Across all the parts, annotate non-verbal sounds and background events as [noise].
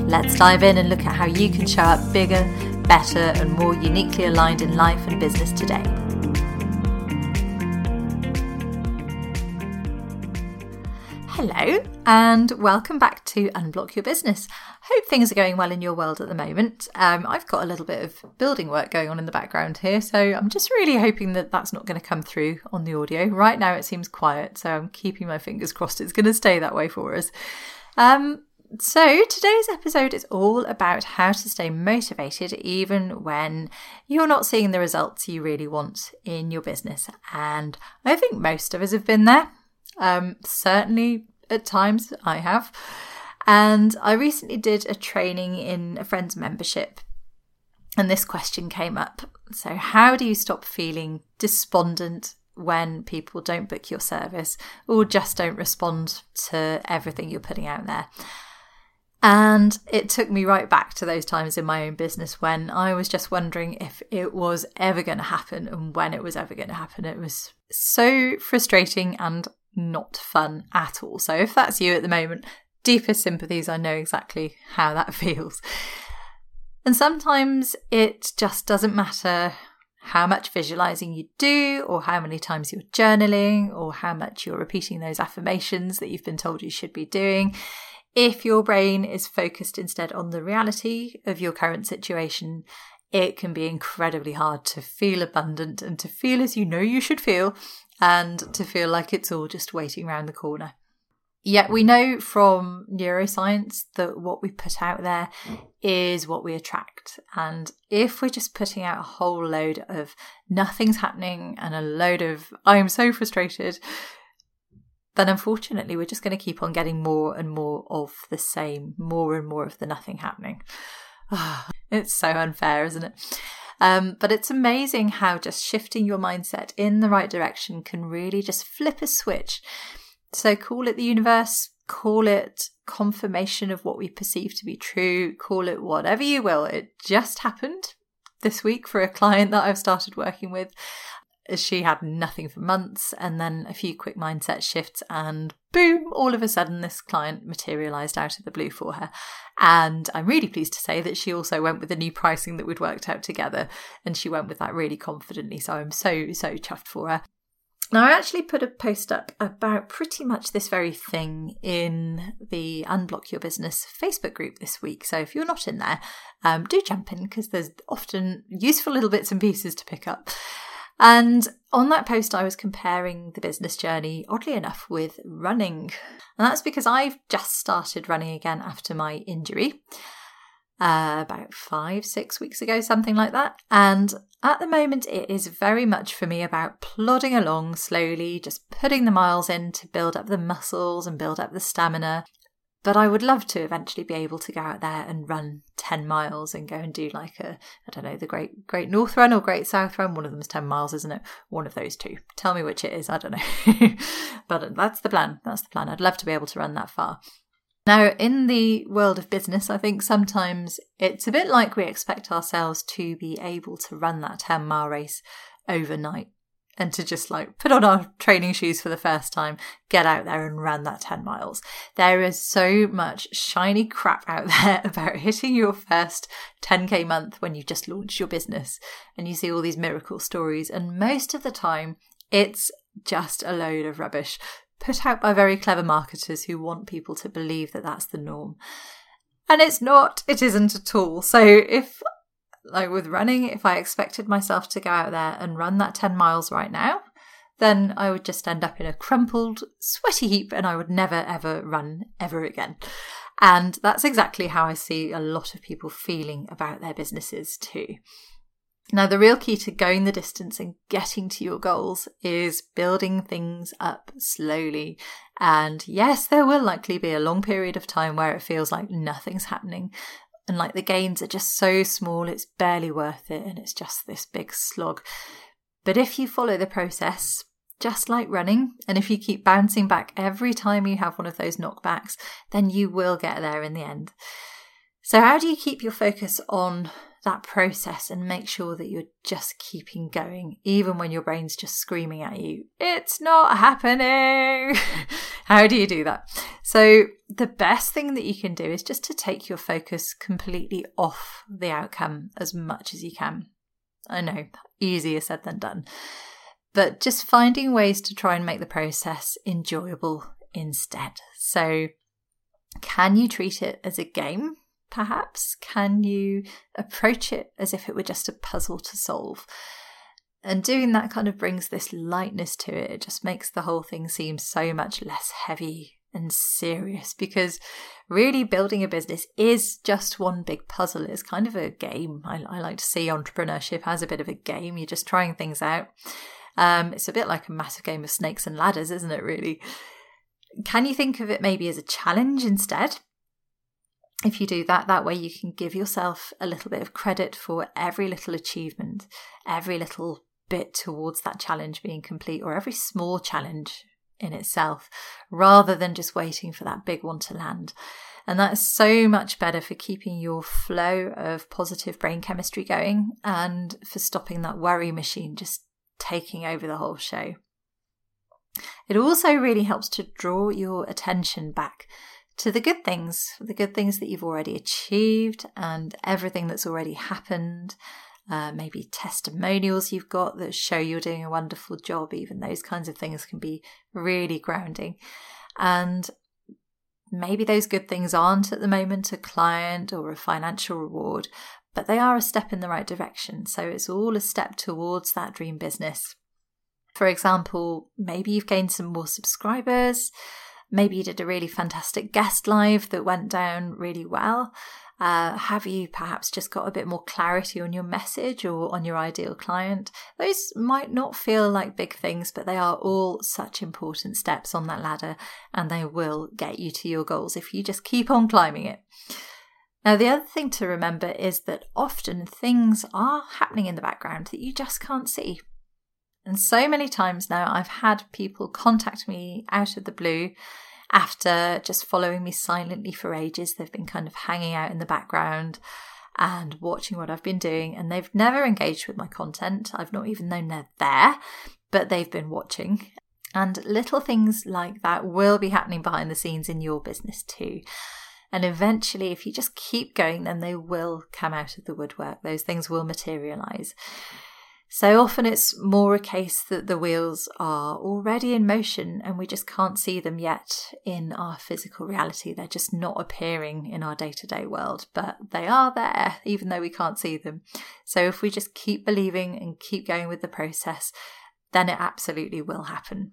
Let's dive in and look at how you can show up bigger, better, and more uniquely aligned in life and business today. Hello, and welcome back to Unblock Your Business. Hope things are going well in your world at the moment. Um, I've got a little bit of building work going on in the background here, so I'm just really hoping that that's not going to come through on the audio. Right now, it seems quiet, so I'm keeping my fingers crossed it's going to stay that way for us. Um, so, today's episode is all about how to stay motivated even when you're not seeing the results you really want in your business. And I think most of us have been there. Um, certainly, at times, I have. And I recently did a training in a friend's membership, and this question came up. So, how do you stop feeling despondent when people don't book your service or just don't respond to everything you're putting out there? And it took me right back to those times in my own business when I was just wondering if it was ever going to happen and when it was ever going to happen. It was so frustrating and not fun at all. So if that's you at the moment, deepest sympathies, I know exactly how that [laughs] feels. And sometimes it just doesn't matter how much visualizing you do, or how many times you're journaling, or how much you're repeating those affirmations that you've been told you should be doing. If your brain is focused instead on the reality of your current situation, it can be incredibly hard to feel abundant and to feel as you know you should feel and to feel like it's all just waiting around the corner. Yet we know from neuroscience that what we put out there is what we attract. And if we're just putting out a whole load of nothing's happening and a load of I'm so frustrated, then unfortunately we're just going to keep on getting more and more of the same, more and more of the nothing happening. [sighs] it's so unfair, isn't it? Um, but it's amazing how just shifting your mindset in the right direction can really just flip a switch. So call it the universe, call it confirmation of what we perceive to be true, call it whatever you will. It just happened this week for a client that I've started working with she had nothing for months and then a few quick mindset shifts and boom all of a sudden this client materialized out of the blue for her and i'm really pleased to say that she also went with the new pricing that we'd worked out together and she went with that really confidently so i'm so so chuffed for her now, I actually put a post up about pretty much this very thing in the Unblock Your Business Facebook group this week. So if you're not in there, um, do jump in because there's often useful little bits and pieces to pick up. And on that post, I was comparing the business journey, oddly enough, with running. And that's because I've just started running again after my injury. Uh, about five, six weeks ago, something like that. And at the moment, it is very much for me about plodding along slowly, just putting the miles in to build up the muscles and build up the stamina. But I would love to eventually be able to go out there and run 10 miles and go and do like a, I don't know, the Great Great North Run or Great South Run. One of them is 10 miles, isn't it? One of those two. Tell me which it is. I don't know. [laughs] but that's the plan. That's the plan. I'd love to be able to run that far. Now, in the world of business, I think sometimes it's a bit like we expect ourselves to be able to run that 10 mile race overnight and to just like put on our training shoes for the first time, get out there and run that 10 miles. There is so much shiny crap out [laughs] there about hitting your first 10k month when you just launched your business and you see all these miracle stories. And most of the time, it's just a load of rubbish put out by very clever marketers who want people to believe that that's the norm. And it's not, it isn't at all. So if like with running, if I expected myself to go out there and run that 10 miles right now, then I would just end up in a crumpled, sweaty heap and I would never ever run ever again. And that's exactly how I see a lot of people feeling about their businesses too. Now, the real key to going the distance and getting to your goals is building things up slowly. And yes, there will likely be a long period of time where it feels like nothing's happening and like the gains are just so small, it's barely worth it, and it's just this big slog. But if you follow the process, just like running, and if you keep bouncing back every time you have one of those knockbacks, then you will get there in the end. So, how do you keep your focus on that process and make sure that you're just keeping going, even when your brain's just screaming at you, it's not happening? [laughs] how do you do that? So, the best thing that you can do is just to take your focus completely off the outcome as much as you can. I know, easier said than done. But just finding ways to try and make the process enjoyable instead. So, can you treat it as a game? Perhaps can you approach it as if it were just a puzzle to solve? And doing that kind of brings this lightness to it. It just makes the whole thing seem so much less heavy and serious because really building a business is just one big puzzle. It's kind of a game. I, I like to see entrepreneurship as a bit of a game. You're just trying things out. Um, it's a bit like a massive game of snakes and ladders, isn't it, really? Can you think of it maybe as a challenge instead? If you do that, that way you can give yourself a little bit of credit for every little achievement, every little bit towards that challenge being complete, or every small challenge in itself, rather than just waiting for that big one to land. And that is so much better for keeping your flow of positive brain chemistry going and for stopping that worry machine just taking over the whole show. It also really helps to draw your attention back to the good things, the good things that you've already achieved and everything that's already happened. Uh, maybe testimonials you've got that show you're doing a wonderful job. Even those kinds of things can be really grounding. And maybe those good things aren't at the moment a client or a financial reward, but they are a step in the right direction. So it's all a step towards that dream business. For example, maybe you've gained some more subscribers. Maybe you did a really fantastic guest live that went down really well. Uh, have you perhaps just got a bit more clarity on your message or on your ideal client? Those might not feel like big things, but they are all such important steps on that ladder and they will get you to your goals if you just keep on climbing it. Now, the other thing to remember is that often things are happening in the background that you just can't see. And so many times now, I've had people contact me out of the blue after just following me silently for ages. They've been kind of hanging out in the background and watching what I've been doing, and they've never engaged with my content. I've not even known they're there, but they've been watching. And little things like that will be happening behind the scenes in your business too. And eventually, if you just keep going, then they will come out of the woodwork. Those things will materialize. So often it's more a case that the wheels are already in motion and we just can't see them yet in our physical reality. They're just not appearing in our day to day world, but they are there even though we can't see them. So if we just keep believing and keep going with the process, then it absolutely will happen.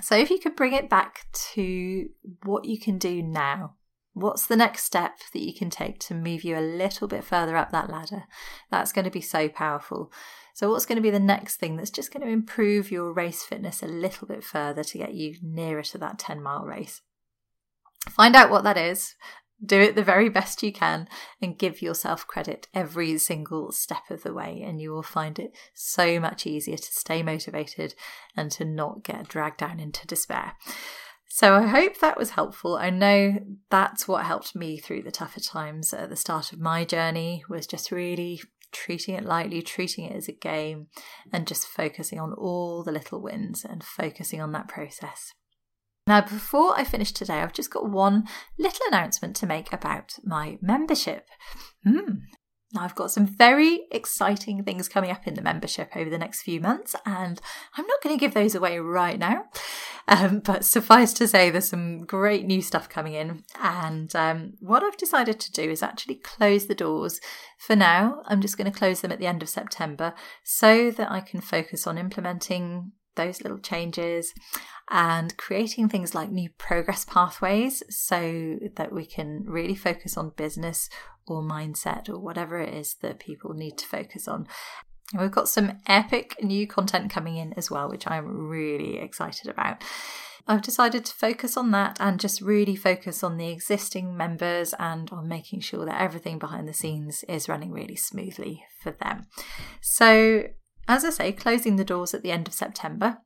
So if you could bring it back to what you can do now, What's the next step that you can take to move you a little bit further up that ladder? That's going to be so powerful. So, what's going to be the next thing that's just going to improve your race fitness a little bit further to get you nearer to that 10 mile race? Find out what that is, do it the very best you can, and give yourself credit every single step of the way. And you will find it so much easier to stay motivated and to not get dragged down into despair. So I hope that was helpful. I know that's what helped me through the tougher times at the start of my journey was just really treating it lightly, treating it as a game, and just focusing on all the little wins and focusing on that process. Now, before I finish today, I've just got one little announcement to make about my membership. Hmm, now, I've got some very exciting things coming up in the membership over the next few months, and I'm not going to give those away right now. Um, but suffice to say, there's some great new stuff coming in. And um, what I've decided to do is actually close the doors for now. I'm just going to close them at the end of September so that I can focus on implementing those little changes and creating things like new progress pathways so that we can really focus on business or mindset or whatever it is that people need to focus on. We've got some epic new content coming in as well, which I'm really excited about. I've decided to focus on that and just really focus on the existing members and on making sure that everything behind the scenes is running really smoothly for them. So, as I say, closing the doors at the end of September.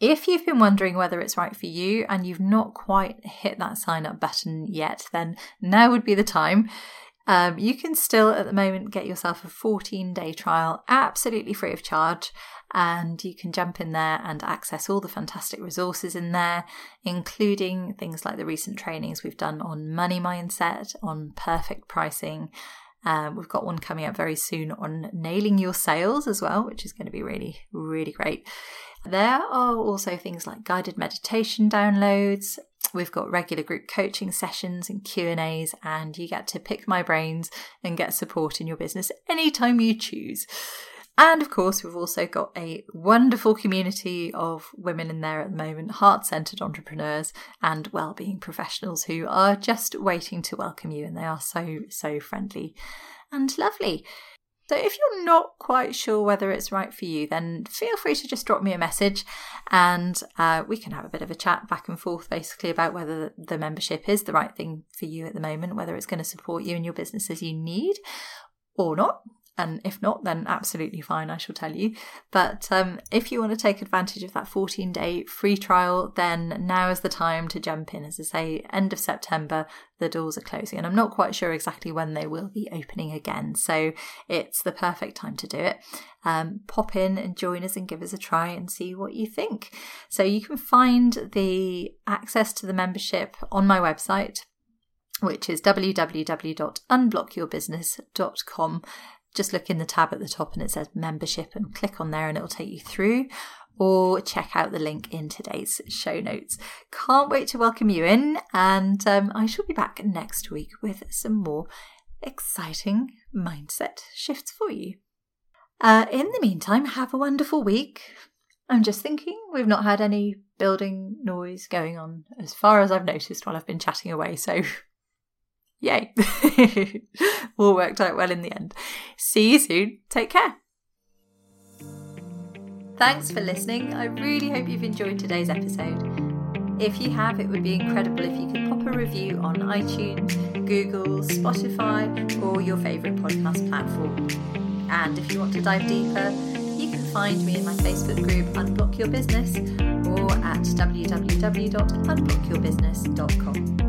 If you've been wondering whether it's right for you and you've not quite hit that sign up button yet, then now would be the time. Um, you can still, at the moment, get yourself a 14 day trial absolutely free of charge. And you can jump in there and access all the fantastic resources in there, including things like the recent trainings we've done on money mindset, on perfect pricing. Um, we've got one coming up very soon on nailing your sales as well, which is going to be really, really great. There are also things like guided meditation downloads. We've got regular group coaching sessions and Q&As and you get to pick my brains and get support in your business anytime you choose. And of course, we've also got a wonderful community of women in there at the moment, heart centered entrepreneurs and well-being professionals who are just waiting to welcome you. And they are so, so friendly and lovely. So if you're not quite sure whether it's right for you, then feel free to just drop me a message and uh, we can have a bit of a chat back and forth basically about whether the membership is the right thing for you at the moment, whether it's going to support you and your business as you need or not. And if not, then absolutely fine, I shall tell you. But um, if you want to take advantage of that 14 day free trial, then now is the time to jump in. As I say, end of September, the doors are closing, and I'm not quite sure exactly when they will be opening again. So it's the perfect time to do it. Um, pop in and join us and give us a try and see what you think. So you can find the access to the membership on my website which is www.unblockyourbusiness.com just look in the tab at the top and it says membership and click on there and it'll take you through or check out the link in today's show notes. Can't wait to welcome you in, and um, I shall be back next week with some more exciting mindset shifts for you. Uh, in the meantime, have a wonderful week. I'm just thinking we've not had any building noise going on as far as I've noticed while I've been chatting away, so [laughs] Yay! [laughs] [laughs] All worked out well in the end. See you soon. Take care. Thanks for listening. I really hope you've enjoyed today's episode. If you have, it would be incredible if you could pop a review on iTunes, Google, Spotify, or your favourite podcast platform. And if you want to dive deeper, you can find me in my Facebook group Unblock Your Business or at www.unblockyourbusiness.com.